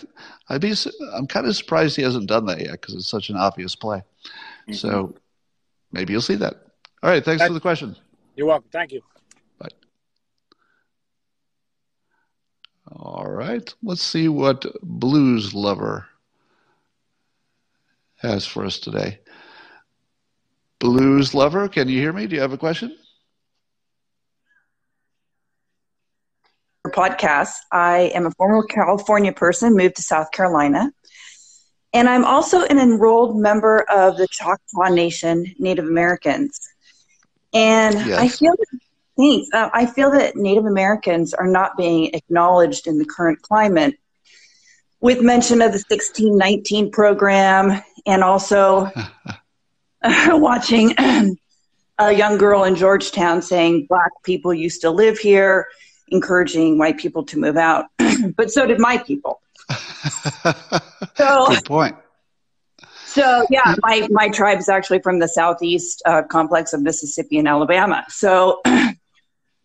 I'd be, I'm kind of surprised he hasn't done that yet because it's such an obvious play. Mm-hmm. So maybe you'll see that. All right. Thanks for the question. You're welcome. Thank you. All right. Let's see what Blues Lover has for us today. Blues Lover, can you hear me? Do you have a question? podcast. I am a former California person, moved to South Carolina. And I'm also an enrolled member of the Choctaw Nation Native Americans. And yes. I feel that, thanks, uh, I feel that Native Americans are not being acknowledged in the current climate with mention of the 1619 program and also watching a young girl in Georgetown saying black people used to live here encouraging white people to move out, but so did my people. so, Good point. So yeah, my my tribe is actually from the southeast uh, complex of Mississippi and Alabama. So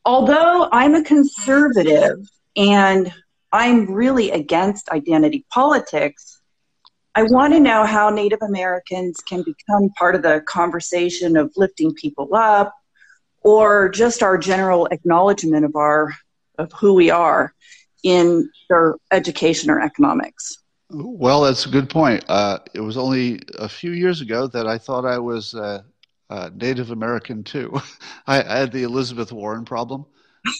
although I'm a conservative and I'm really against identity politics, I want to know how Native Americans can become part of the conversation of lifting people up or just our general acknowledgement of our of who we are in their education or economics. Well, that's a good point. Uh, it was only a few years ago that I thought I was uh, uh, Native American too. I, I, had the Elizabeth Warren problem.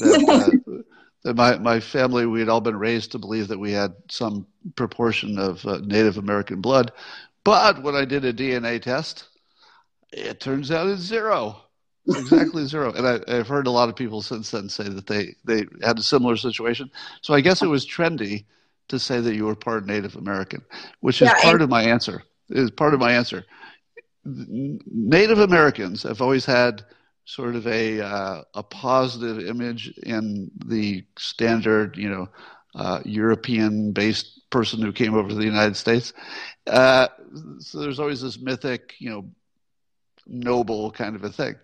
That, uh, that my, my family, we had all been raised to believe that we had some proportion of uh, Native American blood. But when I did a DNA test, it turns out it's zero exactly zero. And I, have heard a lot of people since then say that they, they had a similar situation. So I guess it was trendy to say that you were part Native American, which is yeah, part of my answer. Is part of my answer. Native Americans have always had sort of a uh, a positive image in the standard, you know, uh, European-based person who came over to the United States. Uh, so there's always this mythic, you know, noble kind of a thing.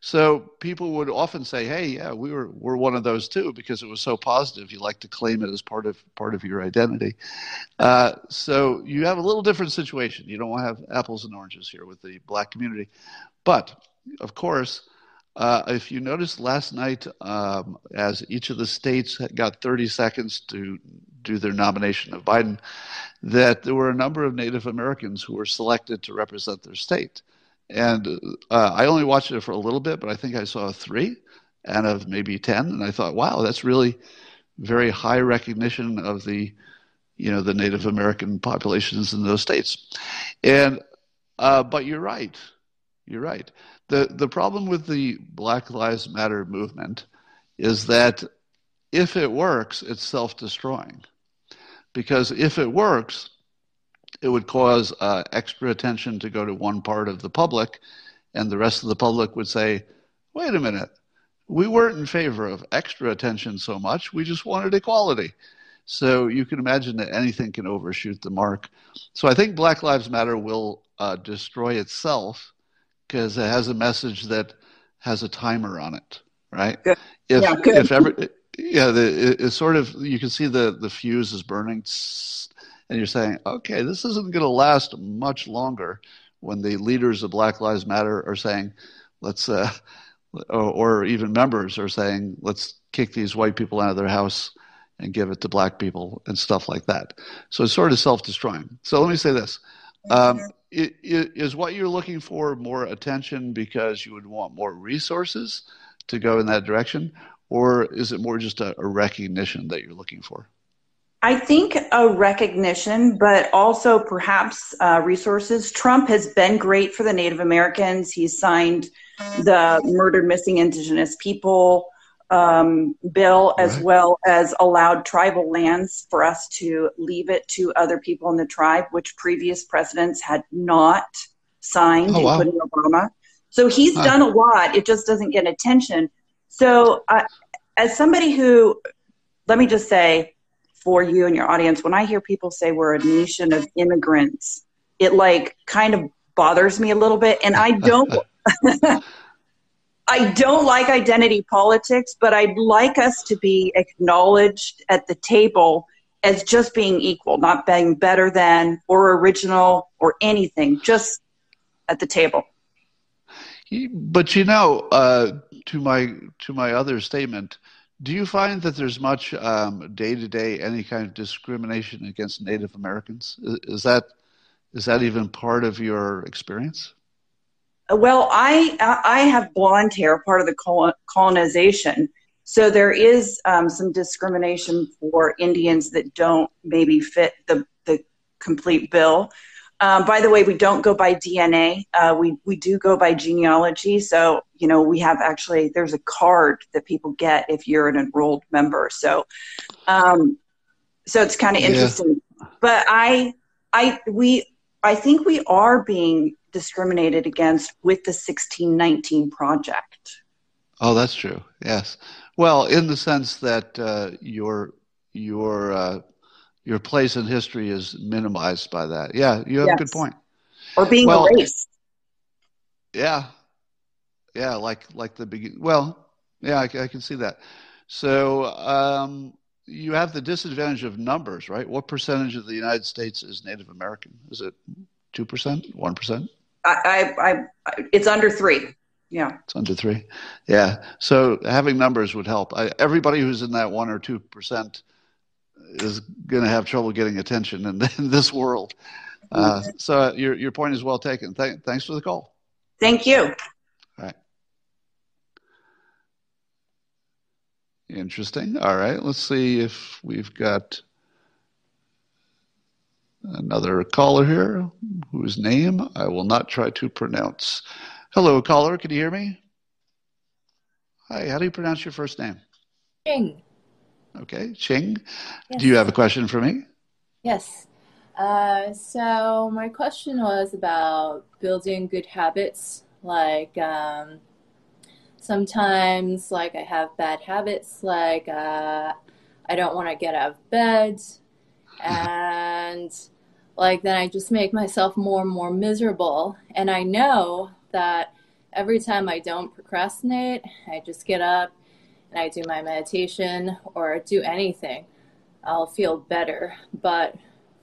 So people would often say, "Hey, yeah, we were we're one of those too," because it was so positive. You like to claim it as part of part of your identity. Uh, so you have a little different situation. You don't have apples and oranges here with the black community, but of course. Uh, if you noticed last night, um, as each of the states got 30 seconds to do their nomination of Biden, that there were a number of Native Americans who were selected to represent their state. And uh, I only watched it for a little bit, but I think I saw three out of maybe 10. And I thought, wow, that's really very high recognition of the, you know, the Native American populations in those states. And, uh, but you're right. You're right. The, the problem with the Black Lives Matter movement is that if it works, it's self destroying. Because if it works, it would cause uh, extra attention to go to one part of the public, and the rest of the public would say, wait a minute, we weren't in favor of extra attention so much, we just wanted equality. So you can imagine that anything can overshoot the mark. So I think Black Lives Matter will uh, destroy itself because it has a message that has a timer on it right? Good. If Yeah, good. if ever, yeah, the, it, it's sort of you can see the the fuse is burning, tss, and you're saying, okay, this isn't going to last much longer. When the leaders of Black Lives Matter are saying, let's, uh, or, or even members are saying, let's kick these white people out of their house and give it to black people and stuff like that. So it's sort of self destroying. So let me say this. Um, what you're looking for more attention because you would want more resources to go in that direction? Or is it more just a recognition that you're looking for? I think a recognition, but also perhaps uh, resources. Trump has been great for the Native Americans. He's signed the Murdered Missing Indigenous People um, bill, as Right. well as allowed tribal lands for us to leave it to other people in the tribe, which previous presidents had not signed, Oh, wow. including Obama. So he's Huh. done a lot. It just doesn't get attention. So, uh, as somebody who, let me just say, for you and your audience, when I hear people say we're a nation of immigrants, it like kind of bothers me a little bit. And I don't, I don't like identity politics, but I'd like us to be acknowledged at the table as just being equal, not being better than or original or anything, just at the table. But you know, uh, to my to my other statement, do you find that there's much day to day any kind of discrimination against Native Americans? Is, is that is that even part of your experience? Well, I I have blonde hair, part of the colonization. So there is um, some discrimination for Indians that don't maybe fit the the complete bill. Um, by the way, we don't go by DNA. Uh, we we do go by genealogy. So you know we have actually there's a card that people get if you're an enrolled member. So um, so it's kind of Yeah. interesting. But I I we I think we are being discriminated against with the 1619 project. Oh, that's true. Yes. Well, in the sense that uh, your your uh, your place in history is minimized by that. Yeah, you have a good point. Or being Well, erased. Yeah, yeah, like like the beginning. Well, yeah, I, I can see that. So um, you have the disadvantage of numbers, right? What percentage of the United States is Native American? Is it two percent, one percent? I, I, I, it's under three. Yeah. It's under three. Yeah. So having numbers would help. I, everybody who's in that one or two percent is going to have trouble getting attention in, in this world. Uh, so your your point is well taken. Th- thanks for the call. Thank you. All right. Interesting. All right. Let's see if we've got another caller here whose name I will not try to pronounce. Hello, caller. Can you hear me? Hi. How do you pronounce your first name? Ching. Okay. Ching. Yes. Do you have a question for me? Yes. Uh, so my question was about building good habits. Like um, sometimes, like I have bad habits, like uh, I don't want to get out of bed, and like then I just make myself more and more miserable. And I know that every time I don't procrastinate, I just get up and I do my meditation or do anything. I'll feel better. But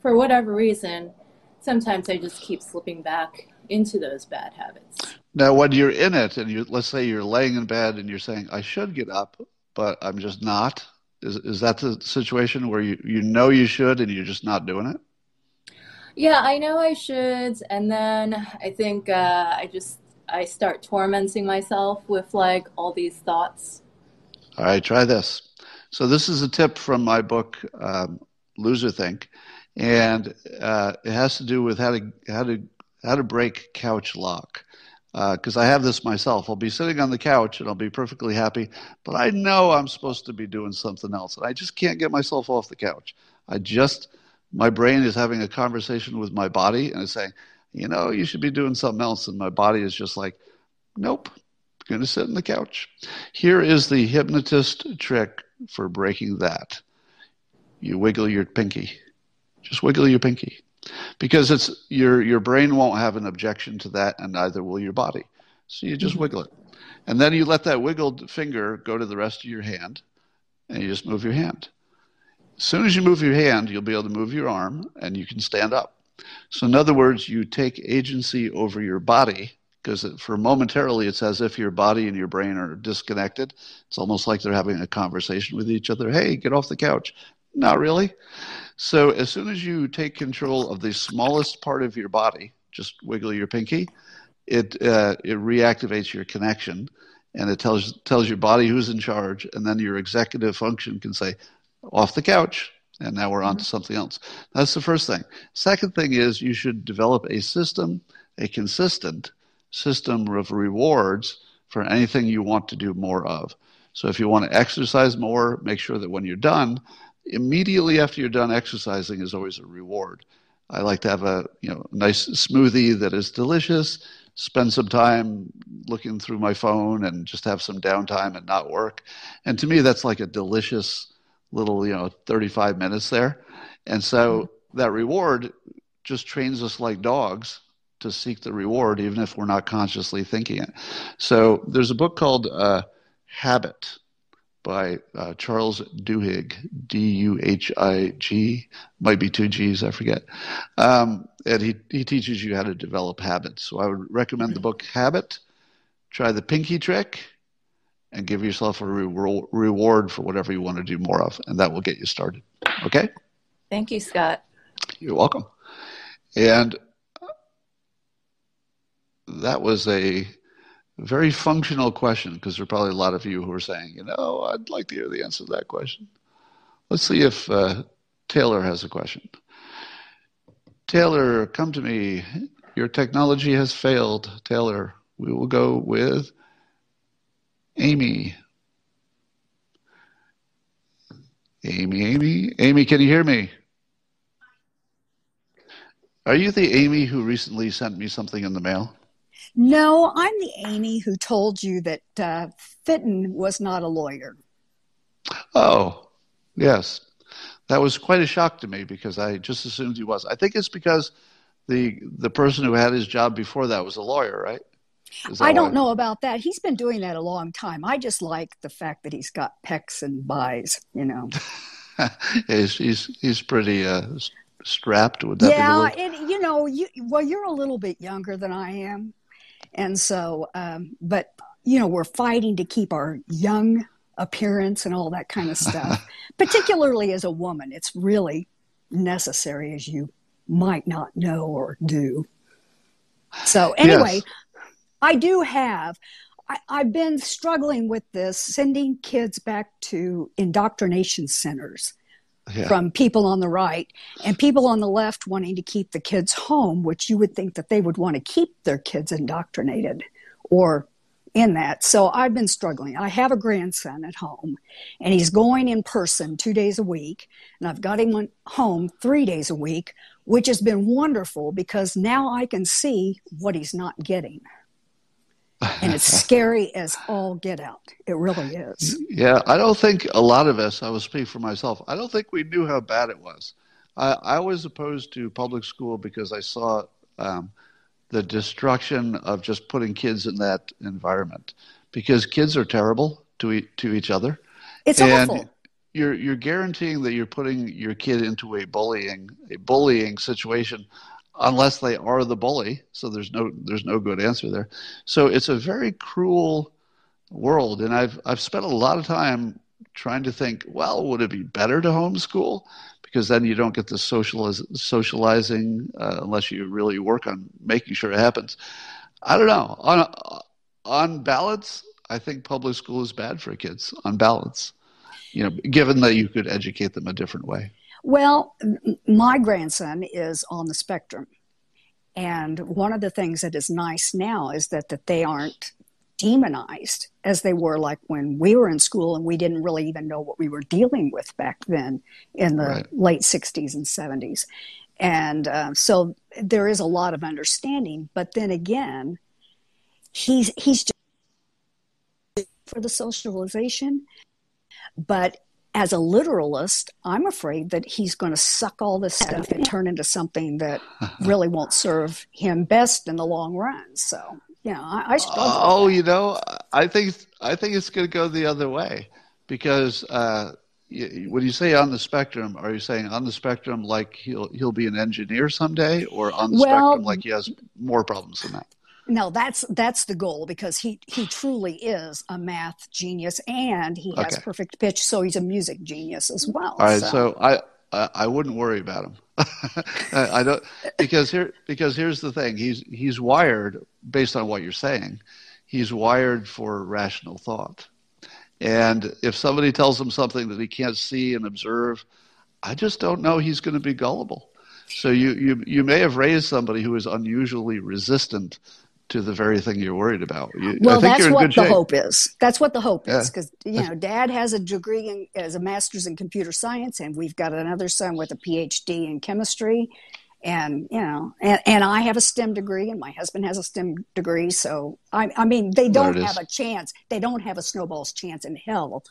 for whatever reason, sometimes I just keep slipping back into those bad habits. Now, when you're in it, and you let's say you're laying in bed and you're saying, "I should get up, but I'm just not." Is is that the situation where you you know you should and you're just not doing it? Yeah, I know I should, and then I think uh, I just I start tormenting myself with like all these thoughts. All right, try this. So this is a tip from my book, um, Loserthink, and uh, it has to do with how to how to how to break couch lock. Because I have this myself. I'll be sitting on the couch and I'll be perfectly happy, but I know I'm supposed to be doing something else, and I just can't get myself off the couch. I just my brain is having a conversation with my body and it's saying, you know, you should be doing something else, and my body is just like, nope, going to sit on the couch. Here is the hypnotist trick for breaking that. You wiggle your pinky. Just wiggle your pinky. Because it's your your brain won't have an objection to that and neither will your body. So you just wiggle it. And then you let that wiggled finger go to the rest of your hand, and you just move your hand. As soon as you move your hand, you'll be able to move your arm, and you can stand up. So, in other words, you take agency over your body because for momentarily it's as if your body and your brain are disconnected. It's almost like they're having a conversation with each other. Hey, get off the couch. Not really. So, as soon as you take control of the smallest part of your body, just wiggle your pinky, it uh, it reactivates your connection, and it tells tells your body who's in charge, and then your executive function can say, "Off the couch." And now we're on to mm-hmm. something else. That's the first thing. Second thing is you should develop a system, a consistent system of rewards for anything you want to do more of. So if you want to exercise more, make sure that when you're done, immediately after you're done exercising is always a reward. I like to have a you know nice smoothie that is delicious spend some time looking through my phone and just have some downtime and not work. And to me, that's like a delicious little, you know, 35 minutes there. And so mm-hmm. that reward just trains us like dogs to seek the reward, even if we're not consciously thinking it. So there's a book called uh, Habit by uh, Charles Duhigg, D U H I G, might be two G's, I forget. Um, and he, he teaches you how to develop habits. So I would recommend the book Habit. Try the pinky trick and give yourself a re- reward for whatever you want to do more of, and that will get you started. Okay? Thank you, Scott. You're welcome. And that was a very functional question because there are probably a lot of you who are saying, you know, I'd like to hear the answer to that question. Let's see if uh, Taylor has a question. Taylor, come to me. Your technology has failed. Taylor, we will go with Amy. Amy, Amy, Amy, can you hear me? Are you the Amy who recently sent me something in the mail? No, I'm the Amy who told you that uh, Fitton was not a lawyer. Oh, yes. That was quite a shock to me because I just assumed he was. I think it's because the the person who had his job before that was a lawyer, right? I don't know about that. He's been doing that a long time. I just like the fact that he's got pecs and buys, you know. he's, he's he's pretty uh, strapped. Would that yeah, and you know, you well, you're a little bit younger than I am, and so, um, but, you know, we're fighting to keep our young appearance and all that kind of stuff, particularly as a woman. It's really necessary, as you might not know or do. So, anyway, yes. I do have. I, I've been struggling with this, sending kids back to indoctrination centers yeah. from people on the right and people on the left wanting to keep the kids home, which you would think that they would want to keep their kids indoctrinated or in that. So I've been struggling. I have a grandson at home and he's going in person two days a week. And I've got him home three days a week, which has been wonderful because now I can see what he's not getting and it's scary as all get out. It really is. Yeah, I don't think a lot of us, I will speak for myself, I don't think we knew how bad it was. I, I was opposed to public school because I saw um, the destruction of just putting kids in that environment because kids are terrible to, e- to each other. It's and awful. You're, you're guaranteeing that you're putting your kid into a bullying a bullying situation unless they are the bully. So there's no there's no good answer there. So it's a very cruel world, and I've I've spent a lot of time trying to think. Well, would it be better to homeschool? Because then you don't get the socializ- socializing uh, unless you really work on making sure it happens. I don't know. On on balance, I think public school is bad for kids. On balance, you know, given that you could educate them a different way. Well, my grandson is on the spectrum. And one of the things that is nice now is that, that they aren't demonized as they were like when we were in school and we didn't really even know what we were dealing with back then in the right. late 60s and 70s. And uh, so there is a lot of understanding. But then again, he's, he's just for the socialization. But as a literalist, I'm afraid that he's going to suck all this stuff and turn into something that really won't serve him best in the long run. So You know, I, I struggle. Oh, you know, I think I think it's going to go the other way because uh, when you say on the spectrum, are you saying on the spectrum like he'll he'll be an engineer someday, or on the well, spectrum like he has more problems than that? No, that's that's the goal because he he truly is a math genius and he has Okay. perfect pitch, so he's a music genius as well. All right, so. so I I, wouldn't worry about him. I I don't because here because here's the thing. He's he's wired based on what you're saying. He's wired for rational thought. And if somebody tells him something that he can't see and observe, I just don't know he's going to be gullible. So you, you you may have raised somebody who is unusually resistant to the very thing you're worried about. You, I Well, that's what the shape. hope is. That's what the hope Yeah. is because you know, Dad has a degree in, as a master's in computer science, and we've got another son with a PhD in chemistry, and you know, and, and I have a STEM degree, and my husband has a STEM degree. So I, I mean, they don't have a chance. They don't have a snowball's chance in hell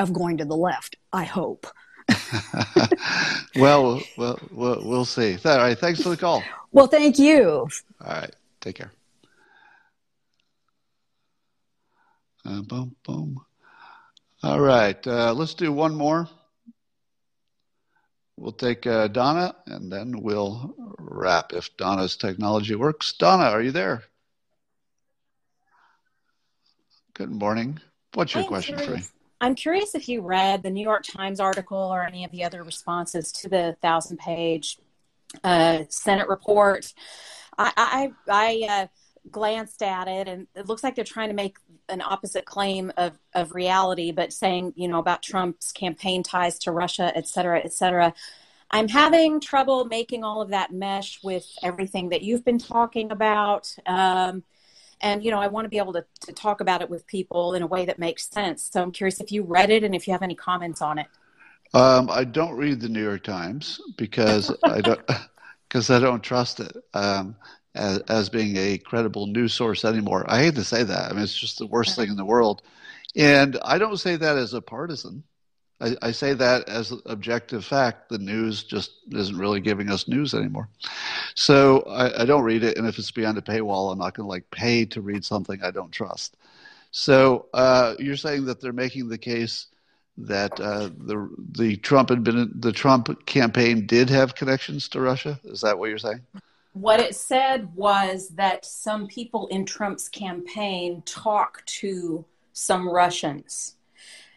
of going to the left. I hope. well, well, well, we'll see. All right, thanks for the call. Well, thank you. All right, take care. Uh, boom, boom. All right, uh, let's do one more. We'll take uh, Donna, and then we'll wrap if Donna's technology works. Donna, are you there? Good morning. What's your I'm question for me? curious. I'm curious if you read the New York Times article or any of the other responses to the thousand page uh, Senate report. I, I, I uh, glanced at it and it looks like they're trying to make an opposite claim of, of reality, but saying, you know, about Trump's campaign ties to Russia, et cetera, et cetera. I'm having trouble making all of that mesh with everything that you've been talking about. Um, and you know i want to be able to, to talk about it with people in a way that makes sense so i'm curious if you read it and if you have any comments on it Um, I don't read the New York Times because I don't because I don't trust it um, as, as being a credible news source anymore. I hate to say that. I mean, it's just the worst thing in the world, and I don't say that as a partisan. I, I say that as objective fact. The news just isn't really giving us news anymore, so I, I don't read it. And if it's beyond a paywall, I'm not going to like pay to read something I don't trust. So uh, you're saying that they're making the case that uh, the the Trump admin, the Trump campaign did have connections to Russia. Is that what you're saying? What it said was that some people in trump's campaign talked to some russians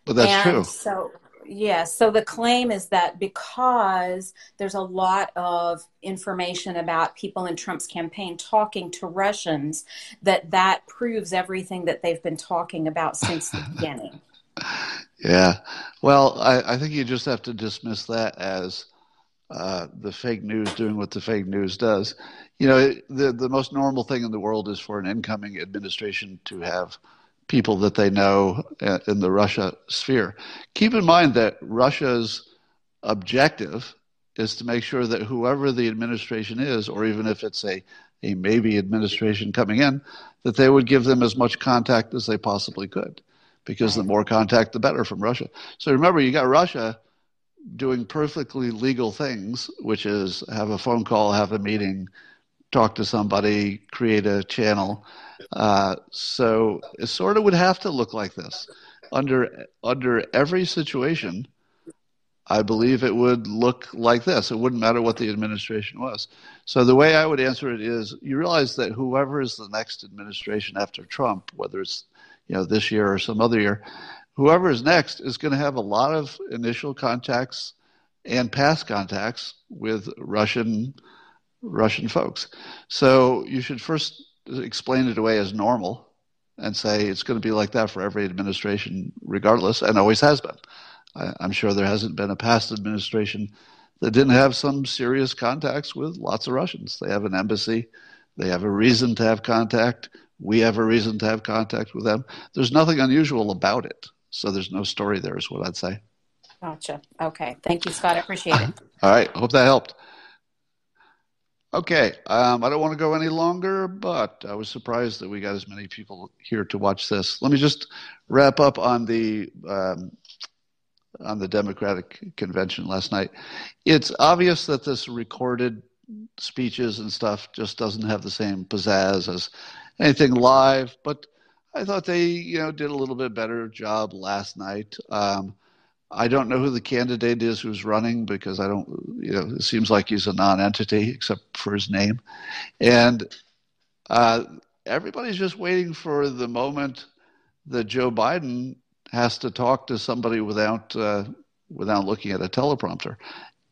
Well, that's and true. so yeah so the claim is that because there's a lot of information about people in trump's campaign talking to russians that that proves everything that they've been talking about since the beginning Yeah. Well, I, I think you just have to dismiss that as uh, the fake news doing what the fake news does. You know, the the most normal thing in the world is for an incoming administration to have people that they know uh, in the Russia sphere. Keep in mind that Russia's objective is to make sure that whoever the administration is, or even if it's a, a maybe administration coming in, that they would give them as much contact as they possibly could. Because the more contact, the better from Russia. So remember, you got Russia doing perfectly legal things, which is have a phone call, have a meeting, talk to somebody, create a channel. Uh, so it sort of would have to look like this. Under under every situation, I believe it would look like this. It wouldn't matter what the administration was. So the way I would answer it is, you realize that whoever is the next administration after Trump, whether it's you know this year or some other year, whoever is next is going to have a lot of initial contacts and past contacts with Russian Russian folks. So you should first explain it away as normal and say it's going to be like that for every administration, regardless, and always has been. I, I'm sure there hasn't been a past administration that didn't have some serious contacts with lots of Russians. They have an embassy, they have a reason to have contact. We have a reason to have contact with them. There's nothing unusual about it. So there's no story there, is what I'd say. gotcha okay thank you scott i appreciate it All right. Hope that helped. Okay. Um, I don't want to go any longer, but I was surprised that we got as many people here to watch this. Let me just wrap up on the um, on the Democratic convention last night. It's obvious that this recorded speeches and stuff just doesn't have the same pizzazz as anything live, but I thought they, you know, did a little bit better job last night. Um, I don't know who the candidate is who's running because I don't, you know, it seems like he's a non-entity except for his name, and uh, everybody's just waiting for the moment that Joe Biden has to talk to somebody without uh, without looking at a teleprompter.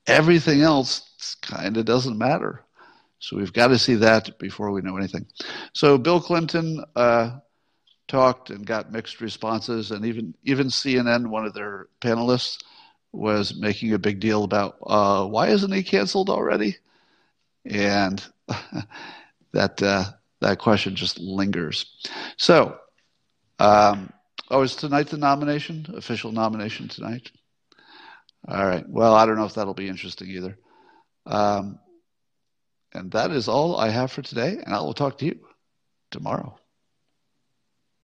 Everything else kind of doesn't matter. So we've got to see that before we know anything. So Bill Clinton uh, talked and got mixed responses, and even even CNN, one of their panelists, was making a big deal about uh, why isn't he canceled already, and that uh, that question just lingers. So, um, oh, is tonight the nomination? Official nomination tonight? All right. Well, I don't know if that'll be interesting either. Um, and that is all I have for today, and I will talk to you tomorrow.